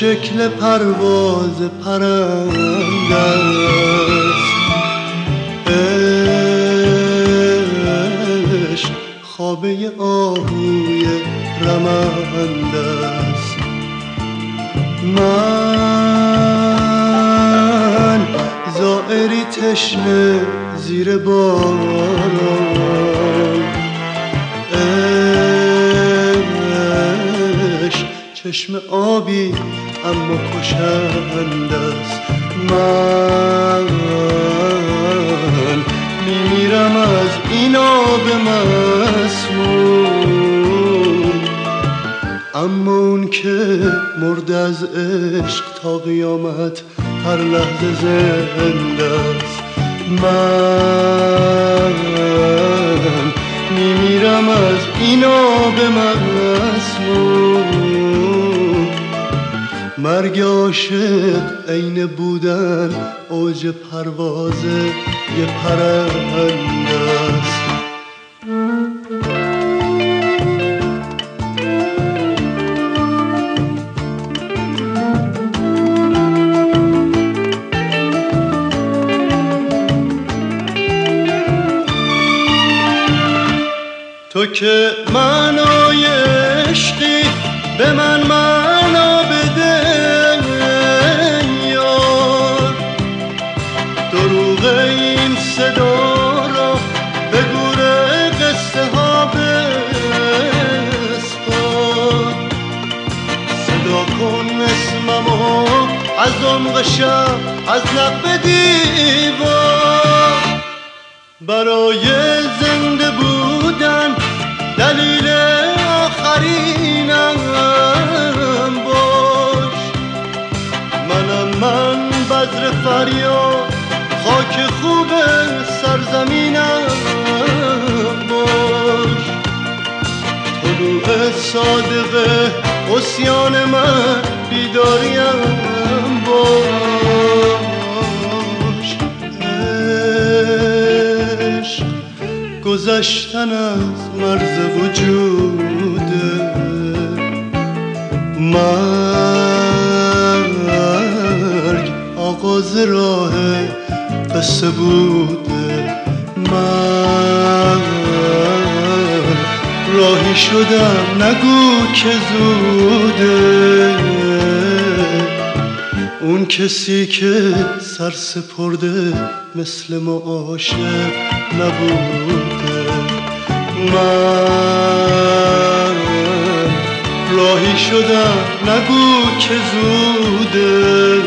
شکل پرواز پرنده است عشق خوابه آهوی رمنده است من زائری تشنه زیر باران. چشم آبی اما کشند است من. میمیرم از این آب مسموم. اما اون که مرد از عشق تا قیامت هر لحظه زنده است من. میمیرم از این آب مسموم. مرگ عاشق عین بودن اوج پرواز یه پرنده است. تو که معنای عشقی به من معنا از لب دیوار. برای زنده بودن دلیل آخرینم باش. منم من بذر فریاد خاک خوب سرزمینم باش. طلوع صادقه اسیان من بیداریم. باش. عشق گذشتن از مرز وجوده مرگ آغاز راه قصه بوده من راهی شدم نگو که زوده. اون کسی که سر سپرده مثل ما عاشق نبوده. من راهی شدم نگو که زوده.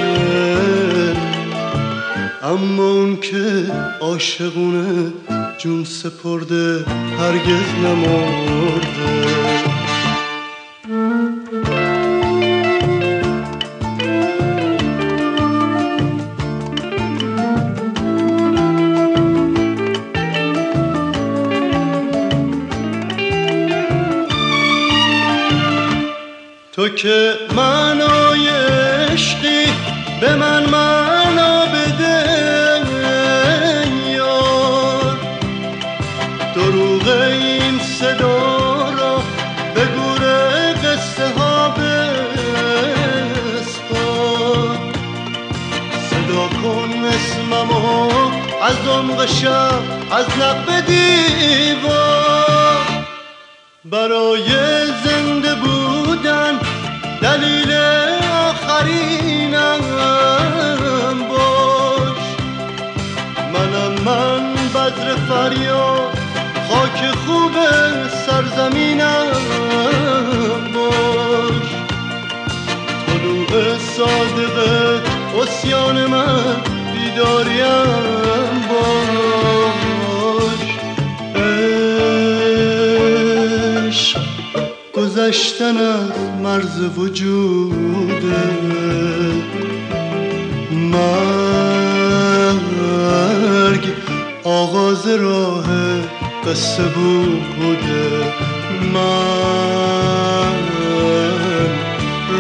اما اون که عاشقونه جون سپرده هرگز نمرده. که معنای عشقی به من معنا بده یار. دروغ این صدا را به گور قصه ها بسپار. صدا کن اسممو از عمق شب از لب دیوار. برای فریاد خاک خوب سرزمینم باش. طلوع صادقه اسیان من بیداریم باش. عشق گذشتن از مرز وجوده مرگ آغاز راه قصه بوده من.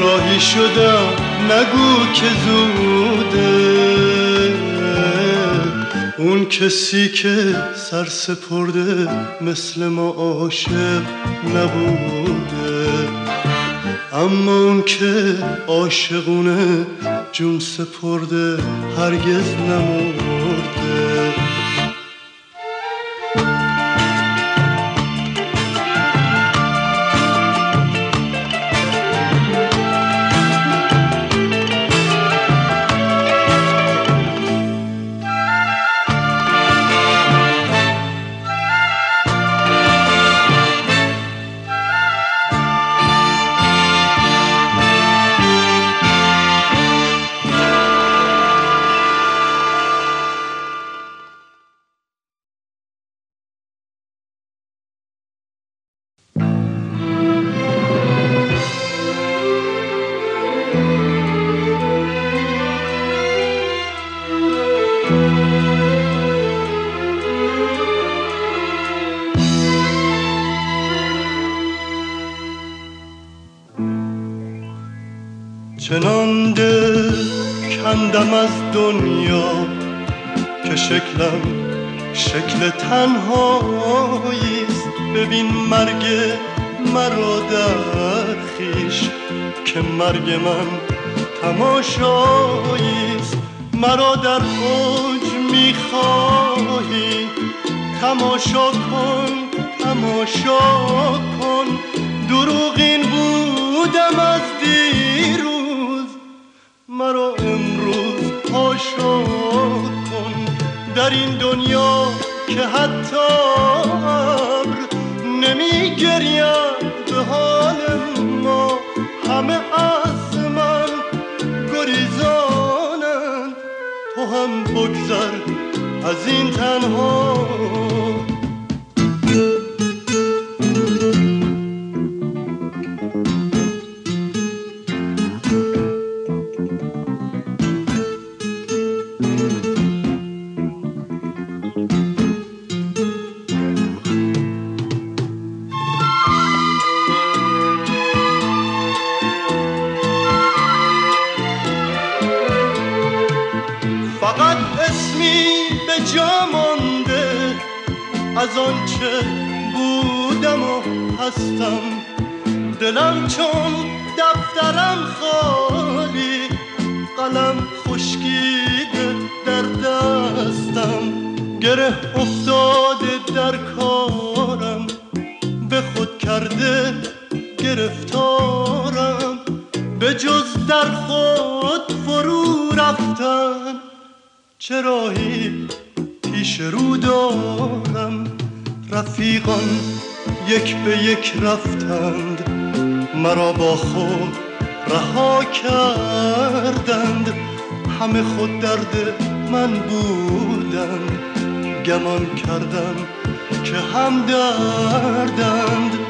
راهی شدم نگو که زوده. اون کسی که سر سپرده مثل ما عاشق نبوده. اما اون که عاشقونه جون سپرده هرگز نمرده مرگ من تماشاییست مرا در اوج می‌خواهی. تماشا کن تماشا کن. دروغین بودم از دیروز. مرا امروز پاشا کن. در این دنیا که حتی ابر نمی هم بگذر. از این تنها رفتند مرا با خود رها کردند. همه خود درد من بودند گمان کردم که هم دردند.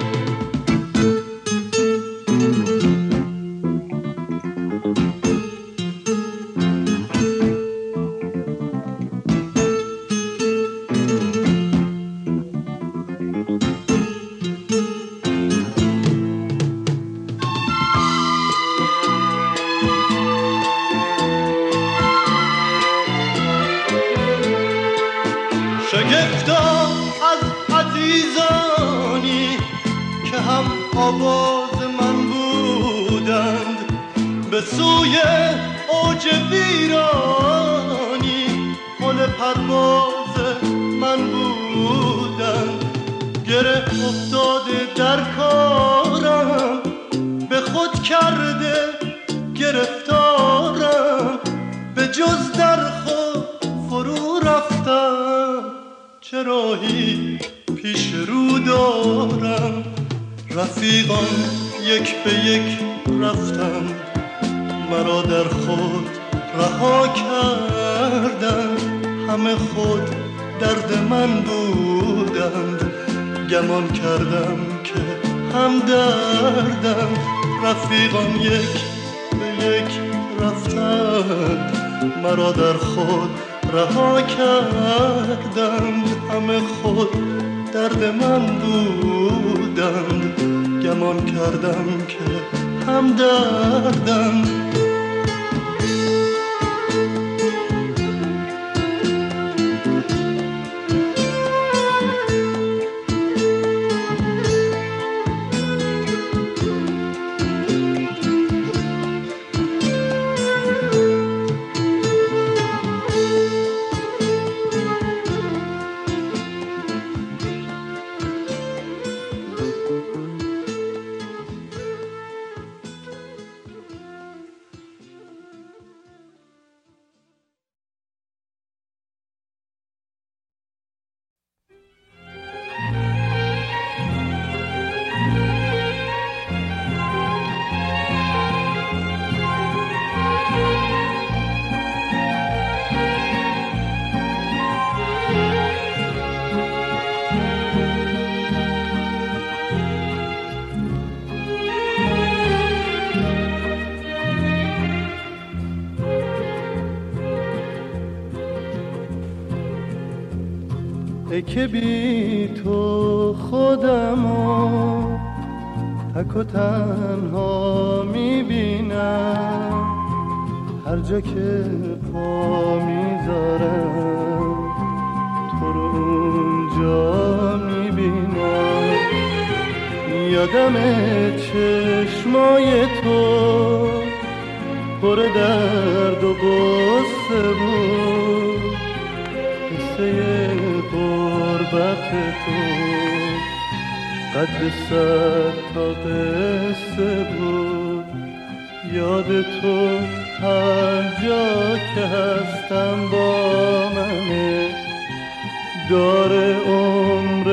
گره افتاده در کارم. به خود کرده گرفتارم. به جز در خود فرو رفتم. چراهی پیش رو دارم. رفیقان یک به یک رفتم. مرا در خود رها کردند همه خود درد من بودند. گمان کردم که هم دردم رفیقان یک به یک رفتند. مرا در خود رها کردند. همه خود درد من بودند. گمان کردم که هم دردم که بی تو خودم و تک و تنها می‌بینم. هر جا که پا می‌ذارم تو رو اونجا می‌بینم. یادم چشمای تو پر درد و قصه بود. قربت تو قد سر تا قصه بود. یاد تو هر جا که هستم با منه. داره عمر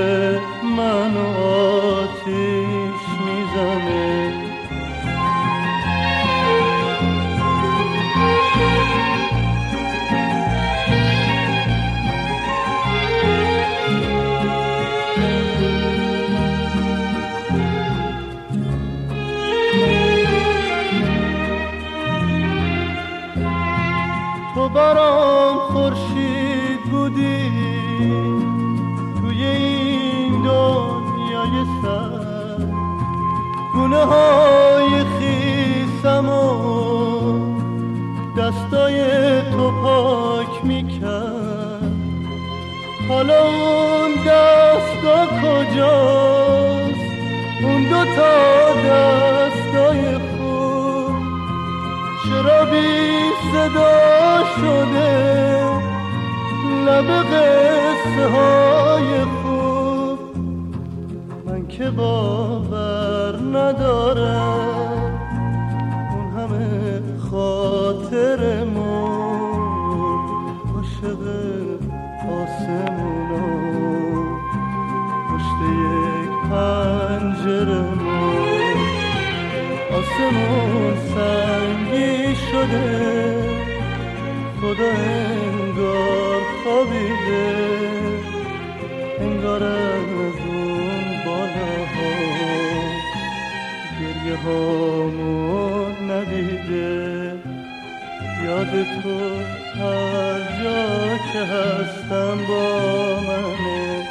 صدا شده. لب قصه های خوب من که باور ندارم. اون همه خاطر مون عاشق آسمونا پشت یک پنجره مون. آسمون سنگی شده. خدا انگار خوابیده انگار از اون بالاها گریه هامون ندیده. یاد تو هر جا که هستم با منه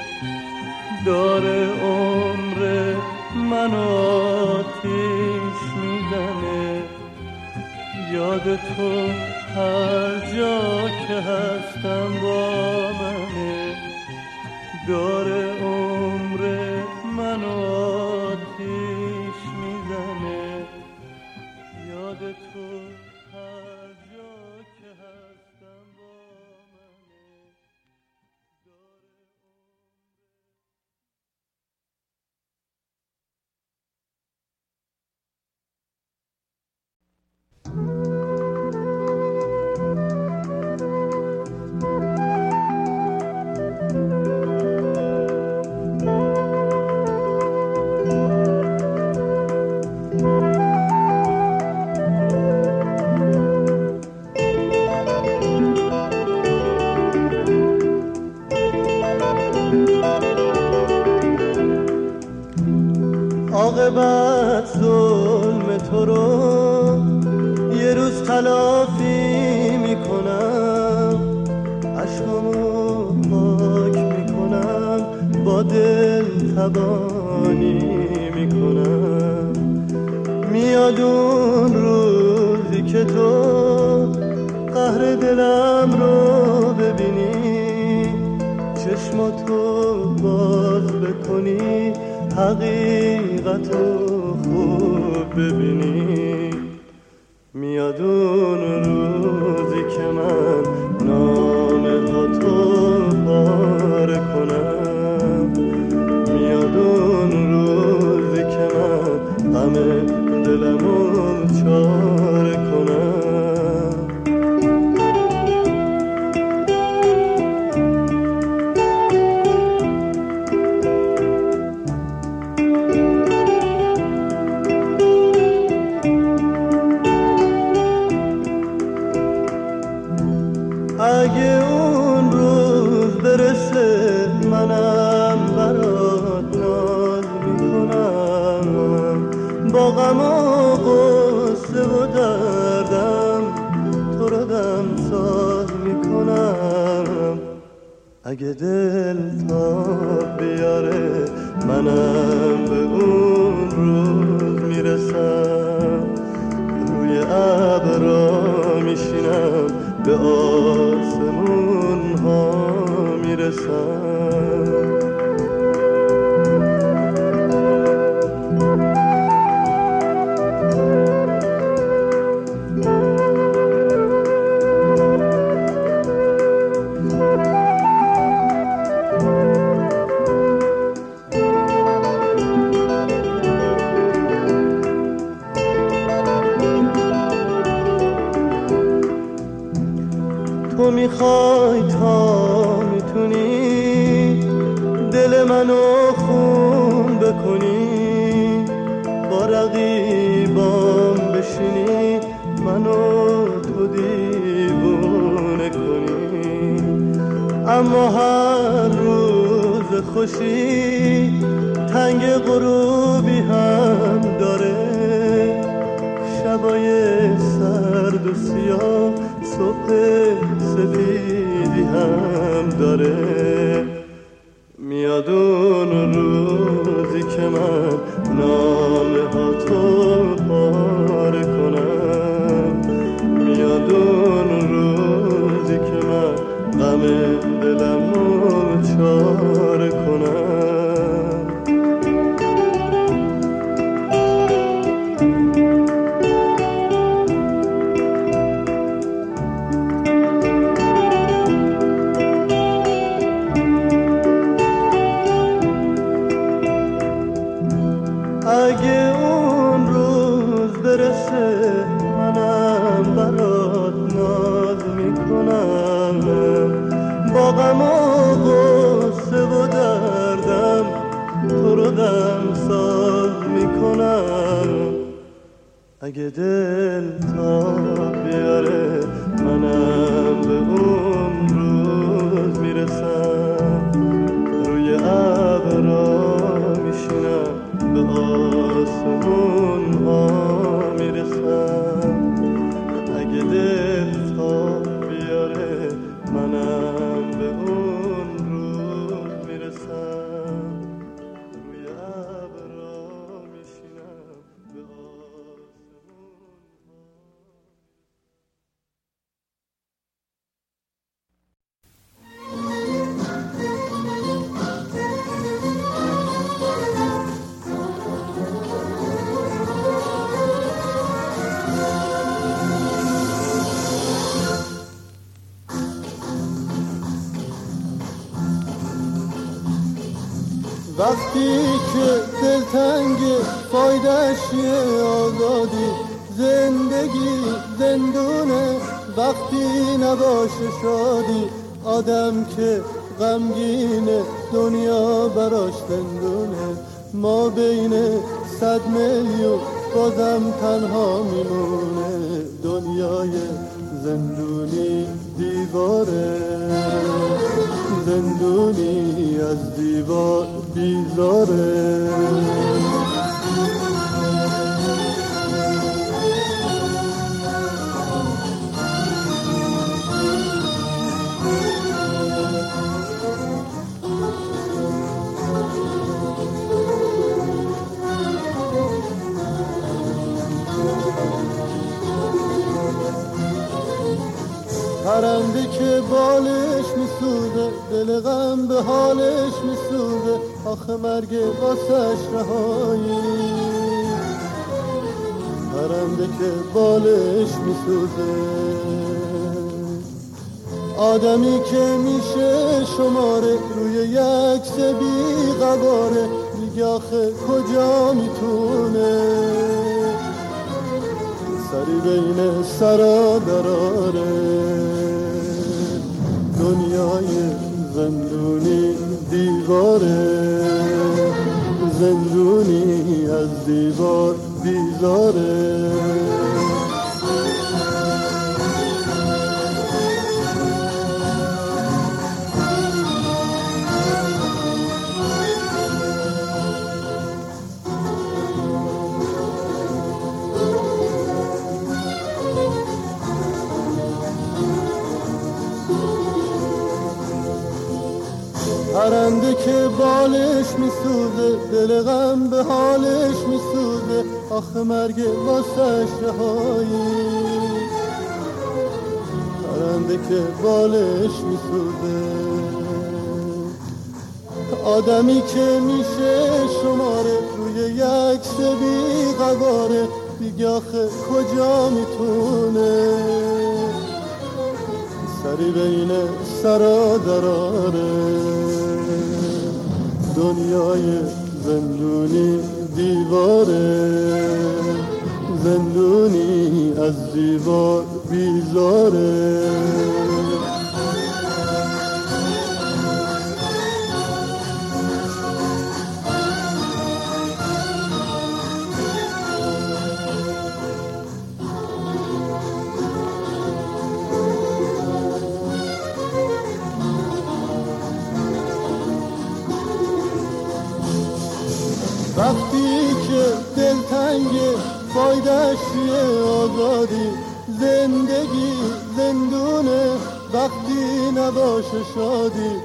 داره عمر من آتیش می‌زنه. یاد تو هر جا که هستم با منه داره تو رو یه روز تلافی می‌کنم. عشقامو پاک می‌کنم. با دل تبانی می‌کنم. میاد اون روزی که تو قهر دلم رو ببینی. چشماتو باز بکنی. حقیقت رو خوب ببینی. میاد اون روزی که من نامه ها تو پاره کنم. میاد اون روزی که من غم دلمو چاره اگه دل تا بیاره منم به اون روز می‌رسم. روی ابرا میشینم به آسمون ها می‌رسم. آدمی که میشه شماره روی یک بی قواره. دیگه آخه کجا می‌تونه؟ سری بین سرا دراره دنیای زندونی دیواره. زندونی از دیوار بیزاره. که بالش میسوزه دل غم به حالش میسوزه. آخه مرگ واسش رهایی. پرنده که بالش میسوزه. آدمی که میشه شماره روی یک سبی قواره دیگه آخه کجا می‌تونه؟ سری بین سرا دراره دنیای زندونی دیواره. زندونی از دیوار بیزاره. فایدش آزادی زندگی زندونه وقتی نباشه شادی.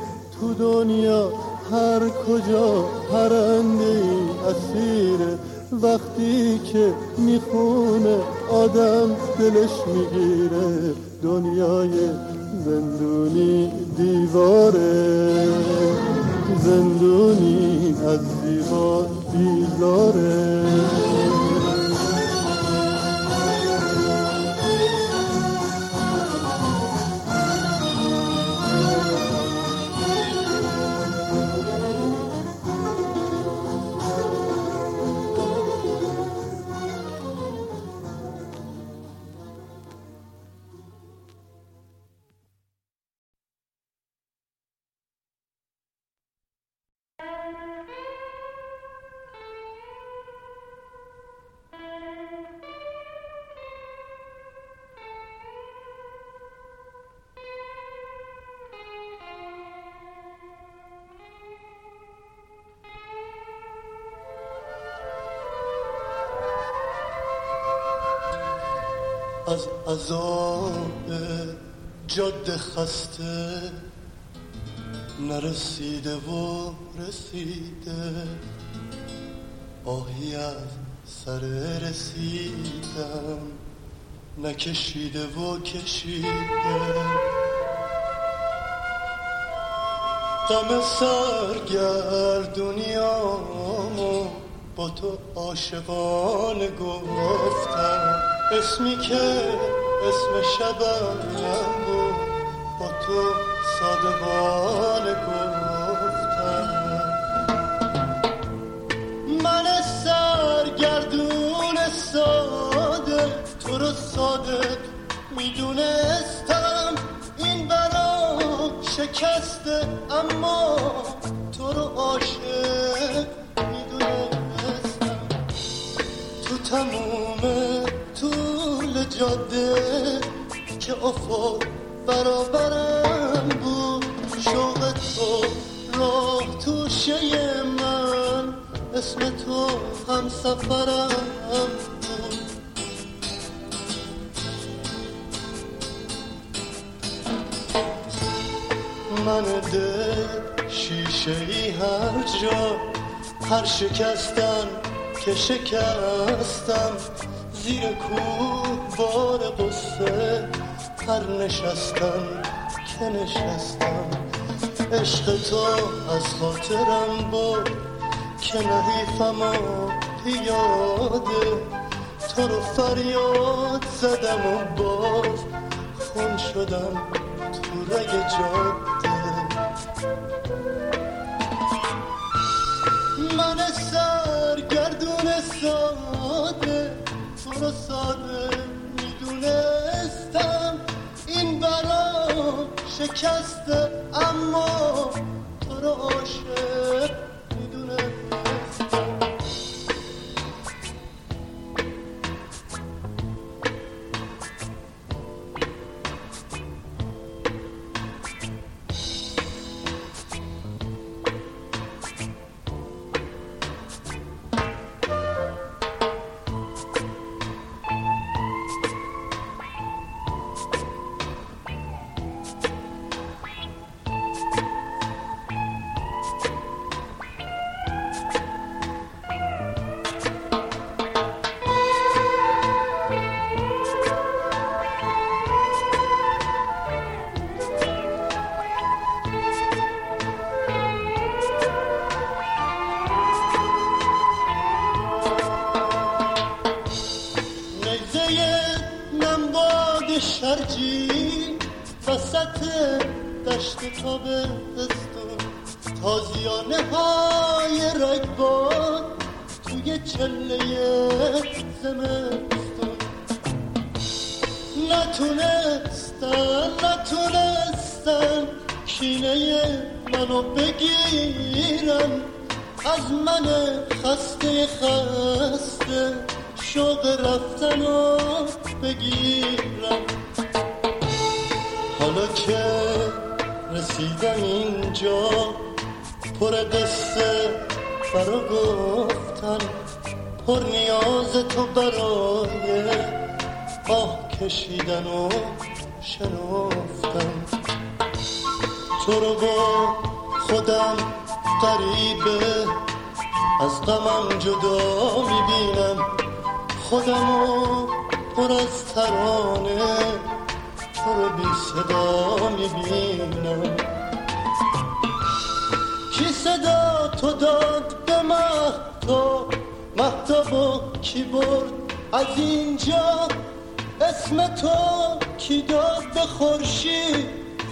تو دنیا هر کجا پرنده اسیره وقتی که می‌خونه آدم دلش می‌گیره. دنیای زندونی دیواره زندونی از دیوار بیزاره. از عذاب جاده خسته نرسیده و رسیده. آهی از سر رسیدم نکشیده و کشیده. غم سرگردونیامو با تو عاشقانه گفتم. اسمی که اسم شبم بود با تو صادقانه گفتم. من سرگردون ساده تو رو صادق می‌دونستم. این برا شکسته اما تو رو عاشق می‌دونستم. تو تموم جاده که افق برابرم بود. شوق تو راه توشه من. اسم تو هم سفرم بود. من دل شیشه ای هر جا هر شکستن که شکستم. زیر کوه بار قصه هر نشستم که نشستم. عشق تو از خاطرم بود که نحیفم و پیاده تو رو فریاد زدم و باز خون شدم تو رگ جاده شکسته اما تو رو عاشق منو بگیرن از من خسته خسته شوق رفتن و بگیرم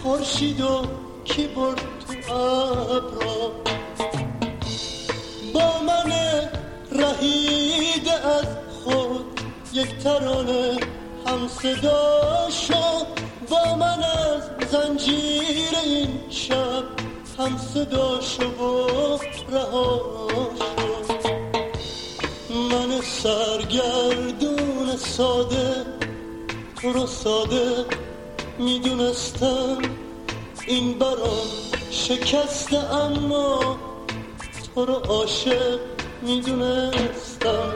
خورشید و کی برد تو ابرا با من رهیده از خود یک ترانه هم صدا شد. با من از زنجیر این شب هم صدا شد و رها شد. من سرگردون ساده تو رو ساده می‌دونستم. این برام شکسته اما تو رو عاشق می‌دونستم.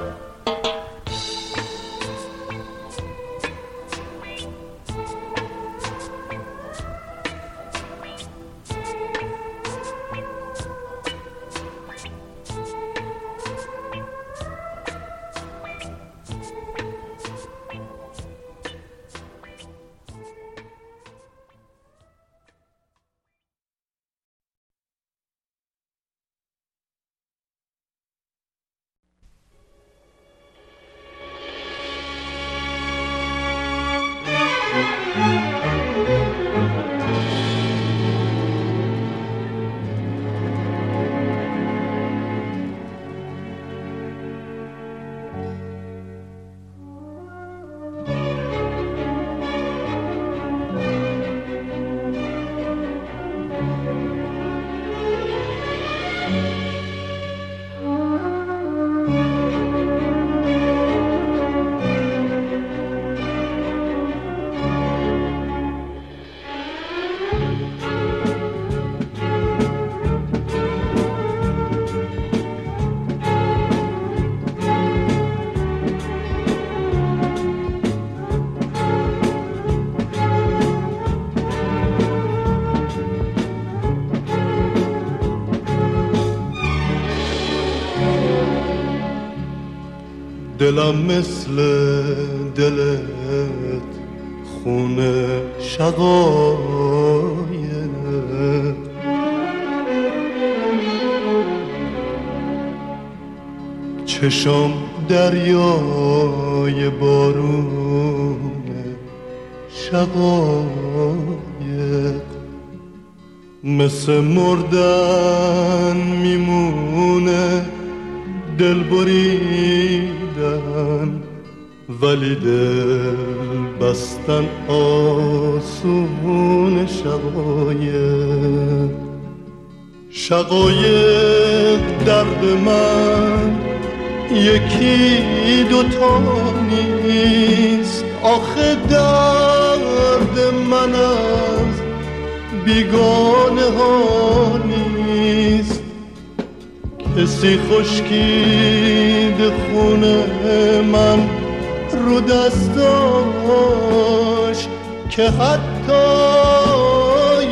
دلم مثل دلت خونه شقایه چشم دریای بارون شقایق. مثل مردن میمونه دل بریدن ولی دل بستن آسون شقایق. شقایق درد من یکی دوتا نیست. آخه درد من از بیگانه ها نیست کسی خشکید خونه من رو دستاش که حتی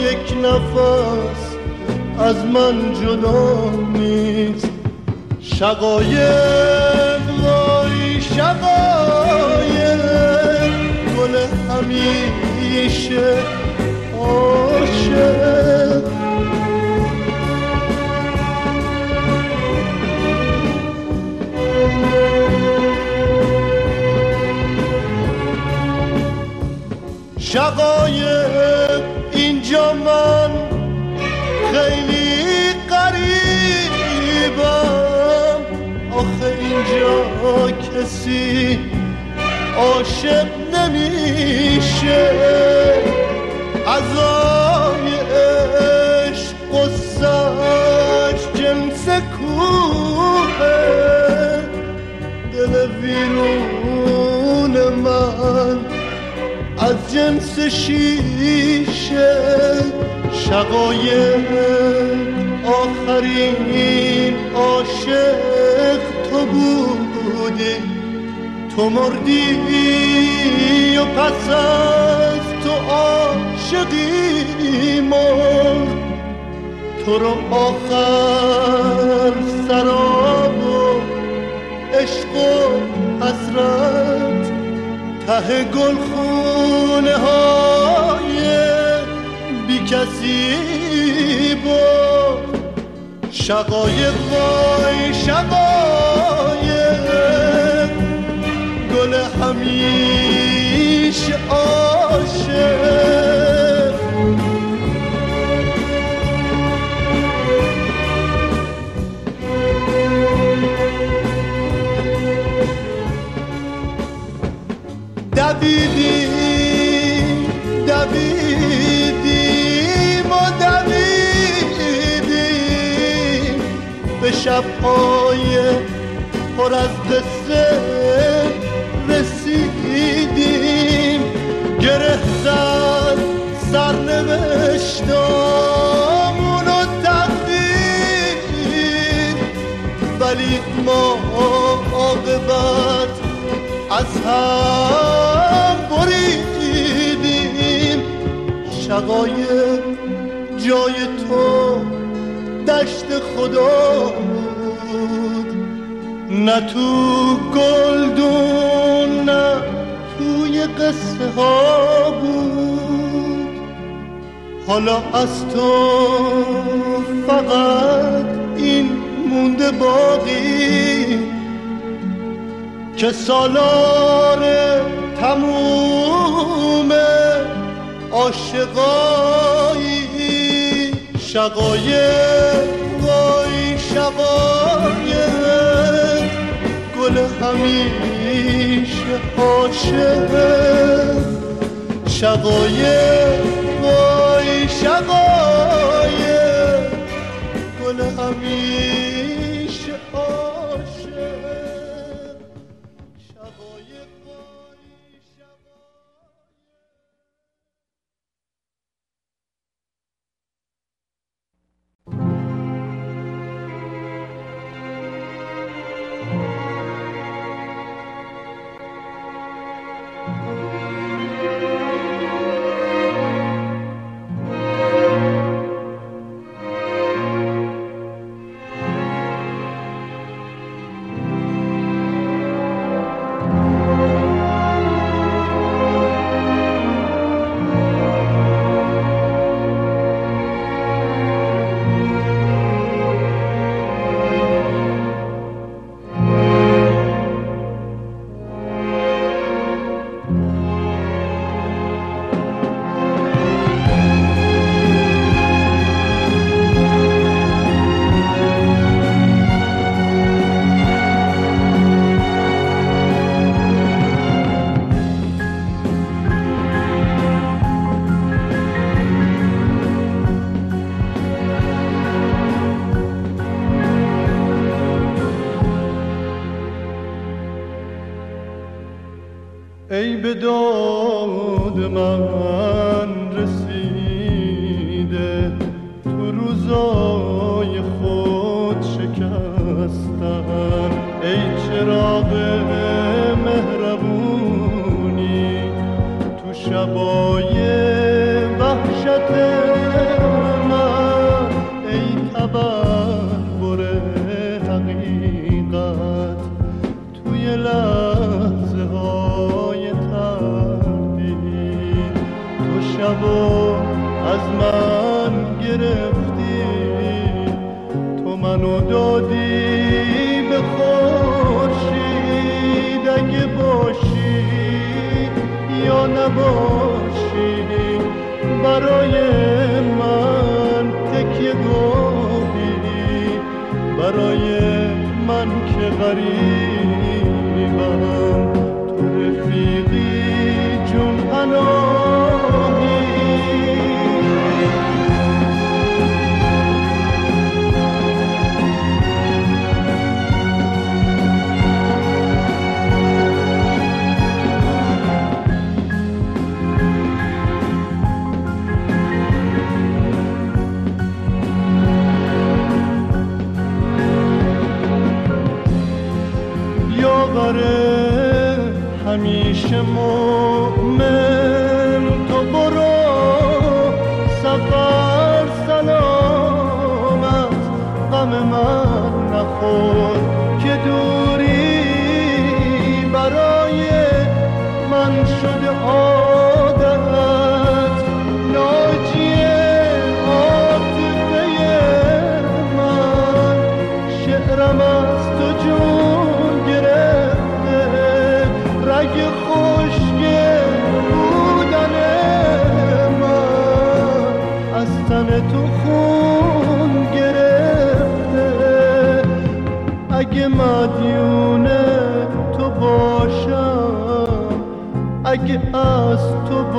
یک نفس از من جدا نیست. شقایق وای شقایق گل همیشه عاشق. شقایق اینجا من خیلی قریبم. آخه اینجا کسی عاشق نمیشه. ازای عشق قصهش جنس کوه دل ویرون از جنس شیشه شقایق آخرین عاشق تو بودی. تو مردی و پس از تو عاشقی مرد. تو رو آخر سراب و عشق و حسرت ته گل خونه های بی کسی بود شقایق وای شقایق. گل همیشه عاشق. دویدیم دویدیم. به شبهای پر از قصه رسیدیم. گره زد سرنوشتامون و تقدیر ولی ما عاقبت از هم شقایق جای تو دشت خدا بود. نه تو گلدون نه توی قصه ها بود. حالا از تو فقط این مونده باقی. که سالار تموم عاشقایی شقایق وای شقایق. گل همیشه عاشق. شقایق وای شقایق. گل همیشه همیشه مؤمن.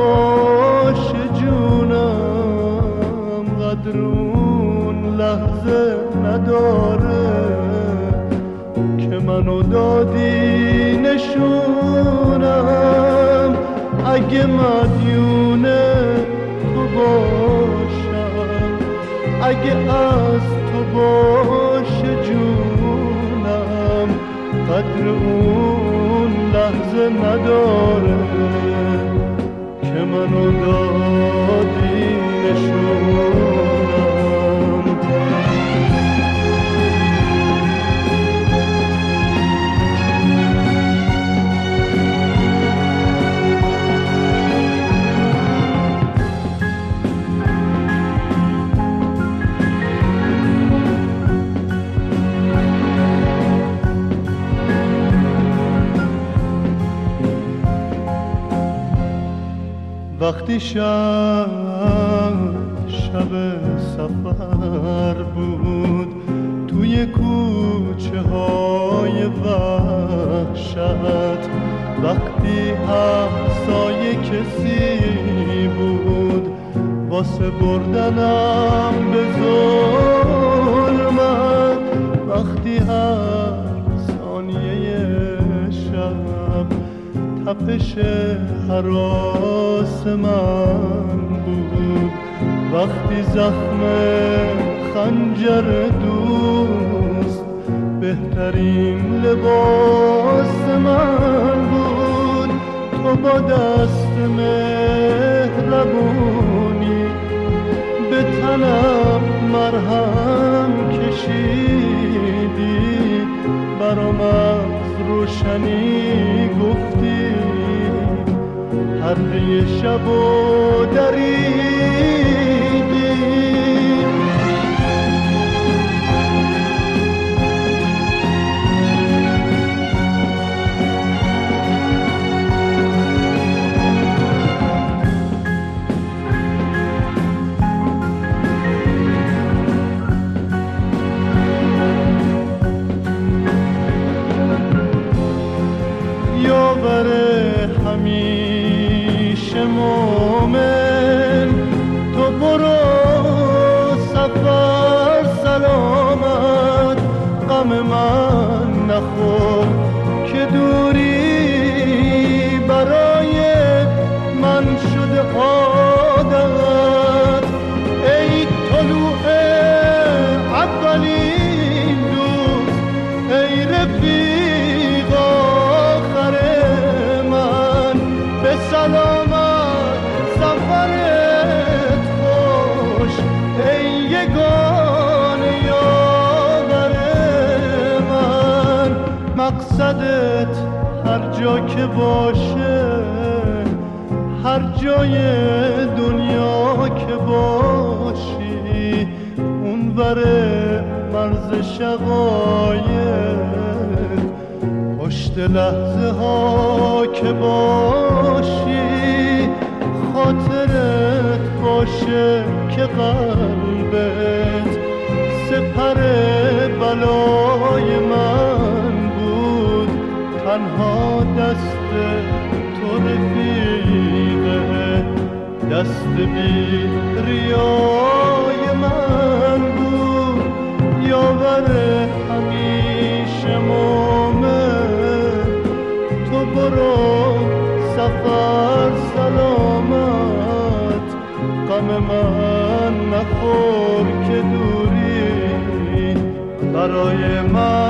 تو باشه جونم قدر اون لحظه نداره که منو دادی نشونم. اگه مدیون تو باشم اگه از تو باشه جونم. قدر اون لحظه نداره که منو وقتی شب سفر بود. توی کوچه های وحشت. وقتی همسایه کسی بود. واسه بردنم به ظلمت تپش حراس من بود. وقتی زخم خنجر دوست بهترین لباس من بود. تو با دست مهربونی به تنم مرهم کشیدی. برام از روشنی گفتی پرده شب و دریدی رفیق آخر من. به سلامت سفرت خوش. ای یگان یاور من. مقصدت هر جا که باشه هر جای دنیا که باشی. اون وره مرز شقایق پشت لحظه ها که باشی خاطرت با باشه که قلبت سپر بلای من بود. تنها دست تو رفیقه دست بی ریای من بود. یاور من نخور که دوری برای من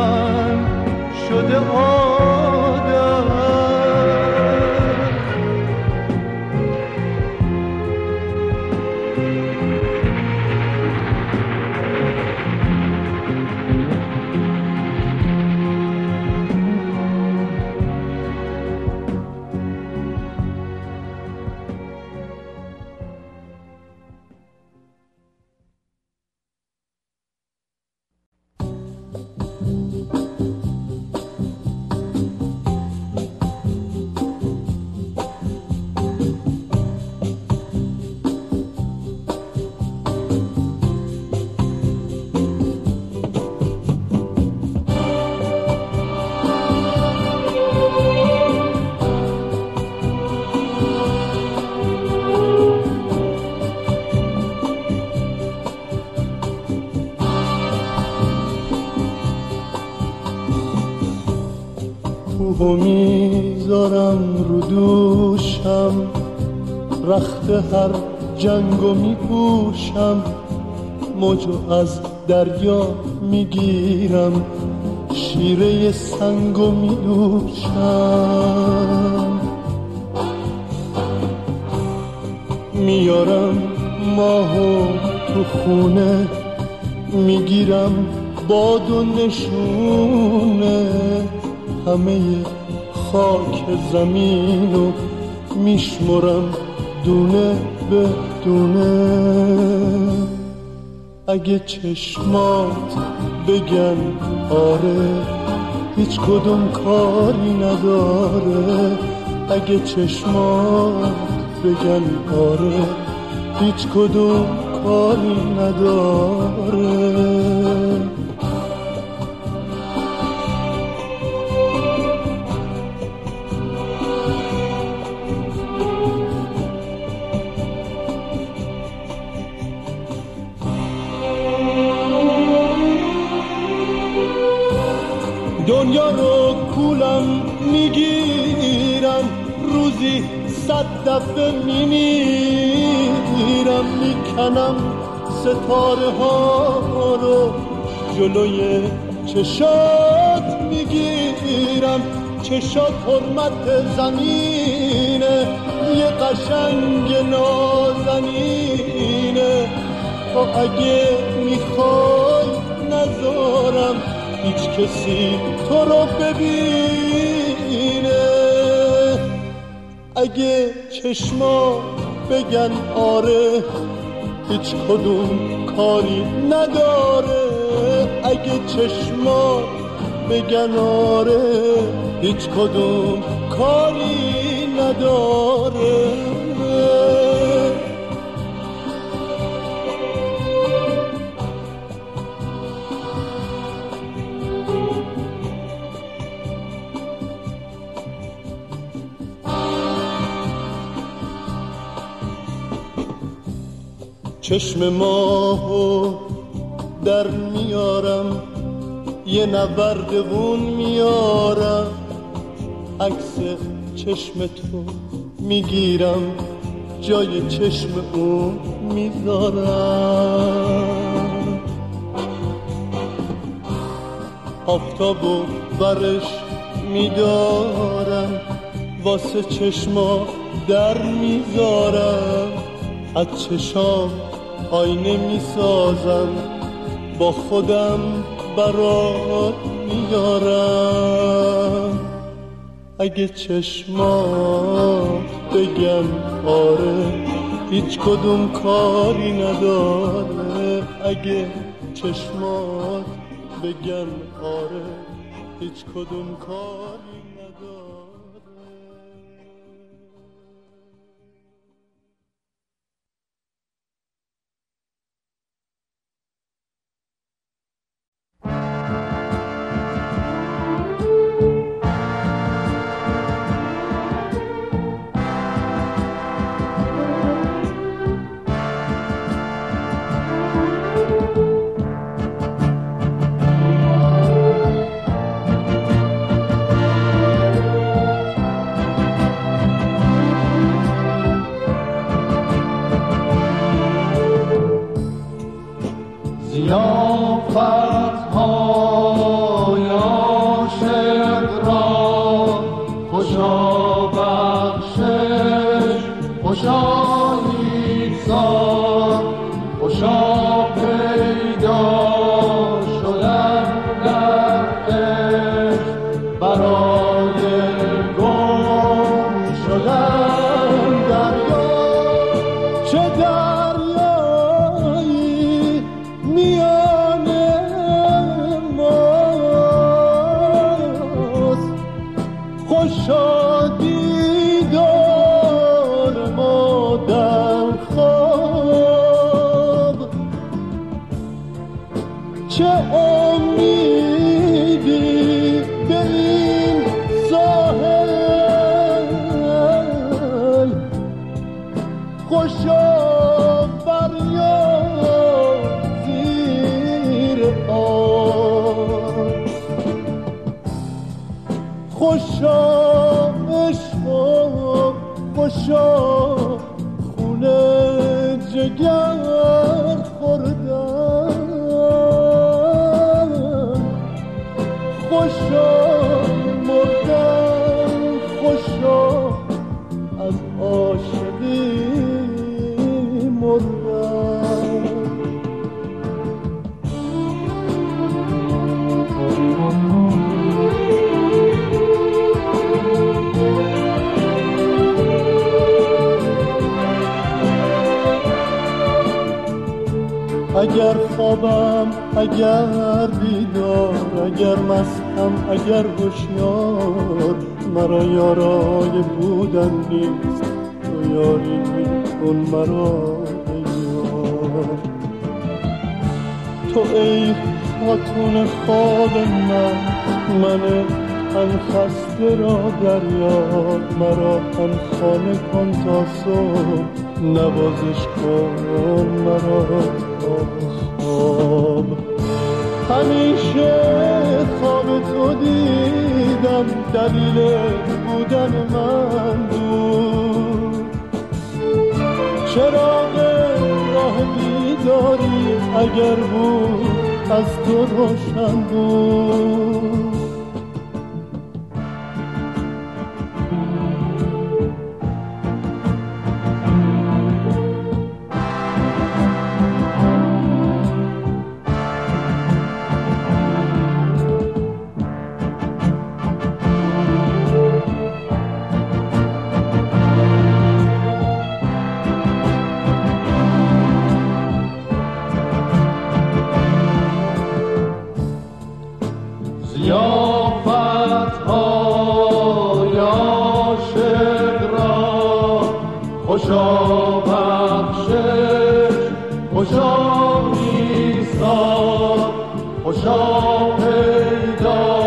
کوه می‌ذارم رو دوشم. رخت هر جنگو میپوشم. موجو از دریا می‌گیرم. شیره سنگو میدوشم میارم ماهو تو خونه. می‌گیرم باد و نشونه. همه خاک زمین و میشمرم دونه به دونه. اگه چشمات بگن آره هیچ کدوم کاری نداره. اگه چشمات بگن آره هیچ کدوم کاری نداره. دفعه میمیرم می‌کنم ستاره ها رو. جلوی چشات می‌گیرم چشات حرمت زمینه. یه قشنگ نازنینه. تو اگه می‌خوای نذارم هیچ کسی تو رو ببینه اگه چشما بگن آره هیچ کدوم کاری نداره. اگه چشما بگن آره هیچ کدوم کاری نداره. چشم ماهو در میارم یه نوردگون میارم. عکس چشم تو می‌گیرم جای چشم اون می‌ذارم. آفتاب و برش میدارم واسه چشما در می‌ذارم. از چشام آینه می‌سازم با خودم برات میارم. اگه چشمات بگن آره هیچ کدوم کاری نداره. اگه چشمات بگن آره هیچ کدوم کاری اگر بیدار اگر مستم اگر هوشیار مرا یارای بودن نیست. تو یاری کن مرا یار تو ای خاتون خواب من من ان خسته را دریاب. مرا ان خانه کن تا صبح. نوازش کن مرا. خواب. همیشه خواب تو دیدم دلیل بودن من بود. چراغ راه بیداری اگر بود از تو روشن بود. خوشا بخشش خوشا میسان خوشا پیدا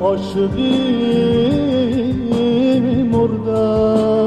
aşığım orada.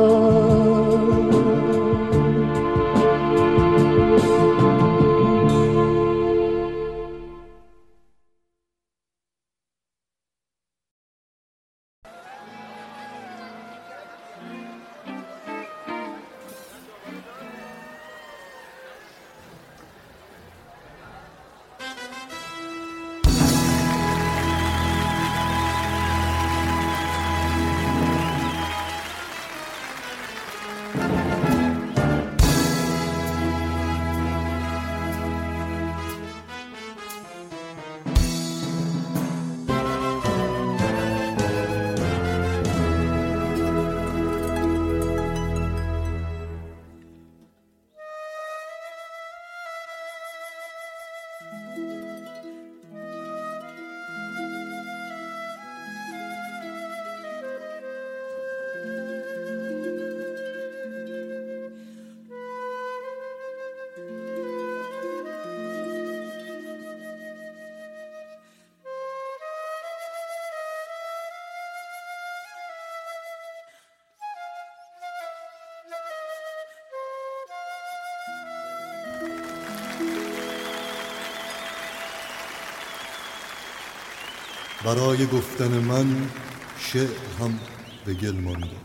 برای گفتن من شعر هم به گل مانده.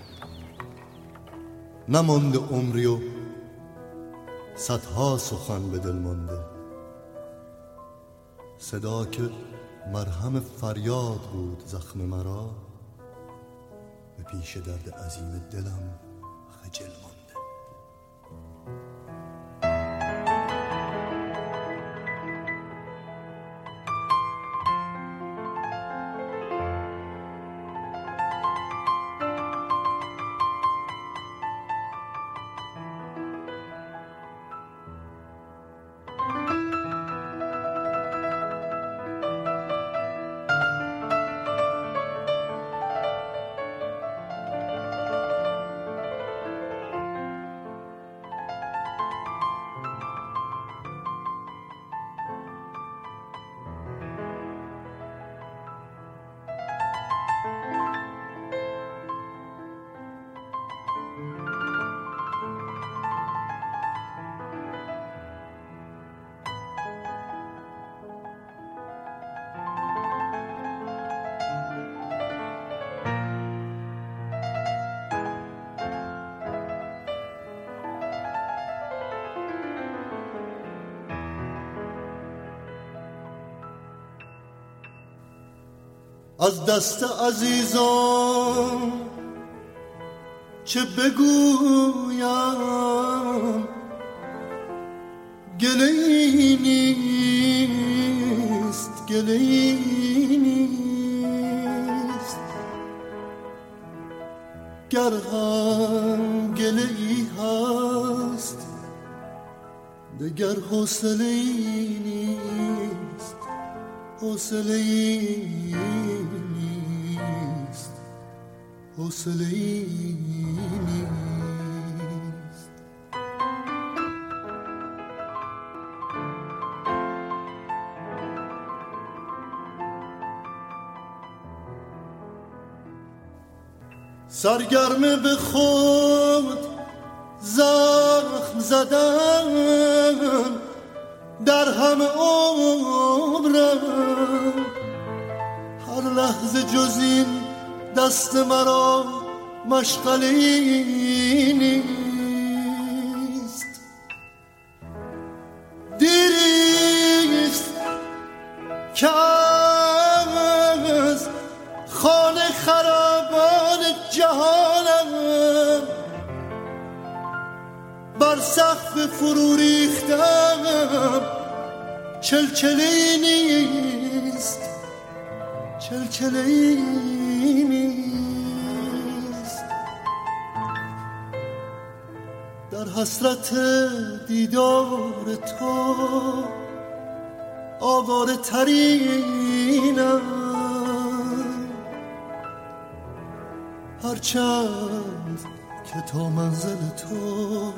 نمانده عمری و صدها سخن به دل مانده. صدا که مرهم فریاد بود زخم مرا به پیش درد عظیم دلم از دست عزیزان چه بگویم؟ گله نیست گله نیست. گر هم گله هست دگر حوصله نیست. حوصله حوصله سرگرم به خود زخم زدن در همه عمرم. هر لحظه جز این دست مرا مشغلی نیست. دیریست که از خانه خرابان جهانم بر سقف فرو ریختم چلچلی نیست. چلچلی نیست. حسرت دیدار تو آواره ترینم هرچند که تا منزل تو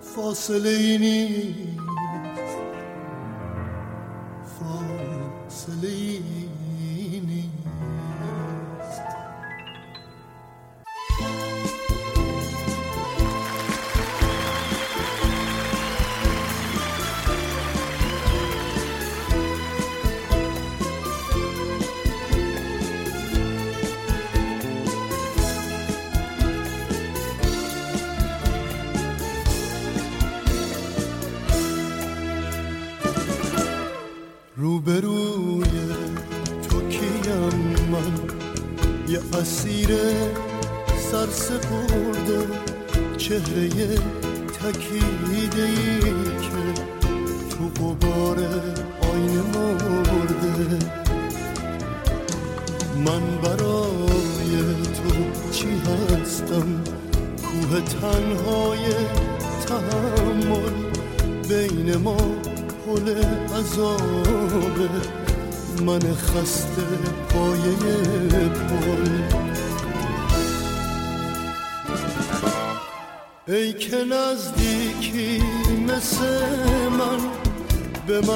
فاصله ای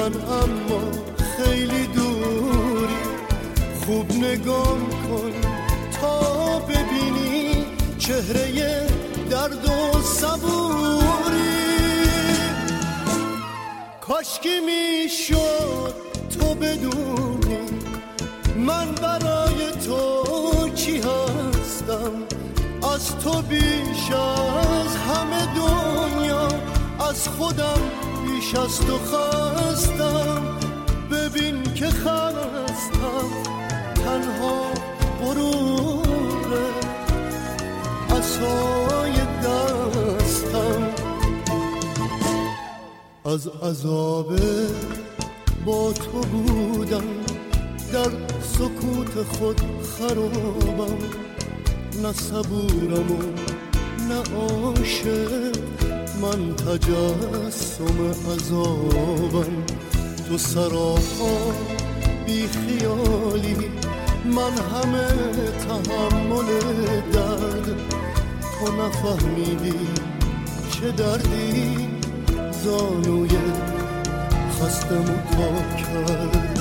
من اما خیلی دوری. خوب نگام کن تا ببینی چهره درد و صبوری. کاشکی می‌شد تو بدونی من برای تو کی هستم؟ از تو بیش از همه دنیا از خودم بیش از تو خستم ببین که خستم تنها غروره اصای دستم. از عذاب با تو بودم در سکوت خود خرابم. نه صبورم و نه عاشق من تجسم عذابم تو سراپا بی خیالی من همه تحمل درد. تو نفهمیدی چه دردی؟ زانوی خستم و کرد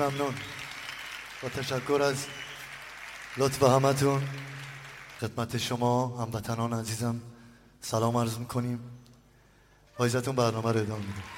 ممنون. با تشکر از لطف همتون خدمت شما هموطنان عزیزم سلام عرض می‌کنیم. با برنامه رو ادامه میدیم.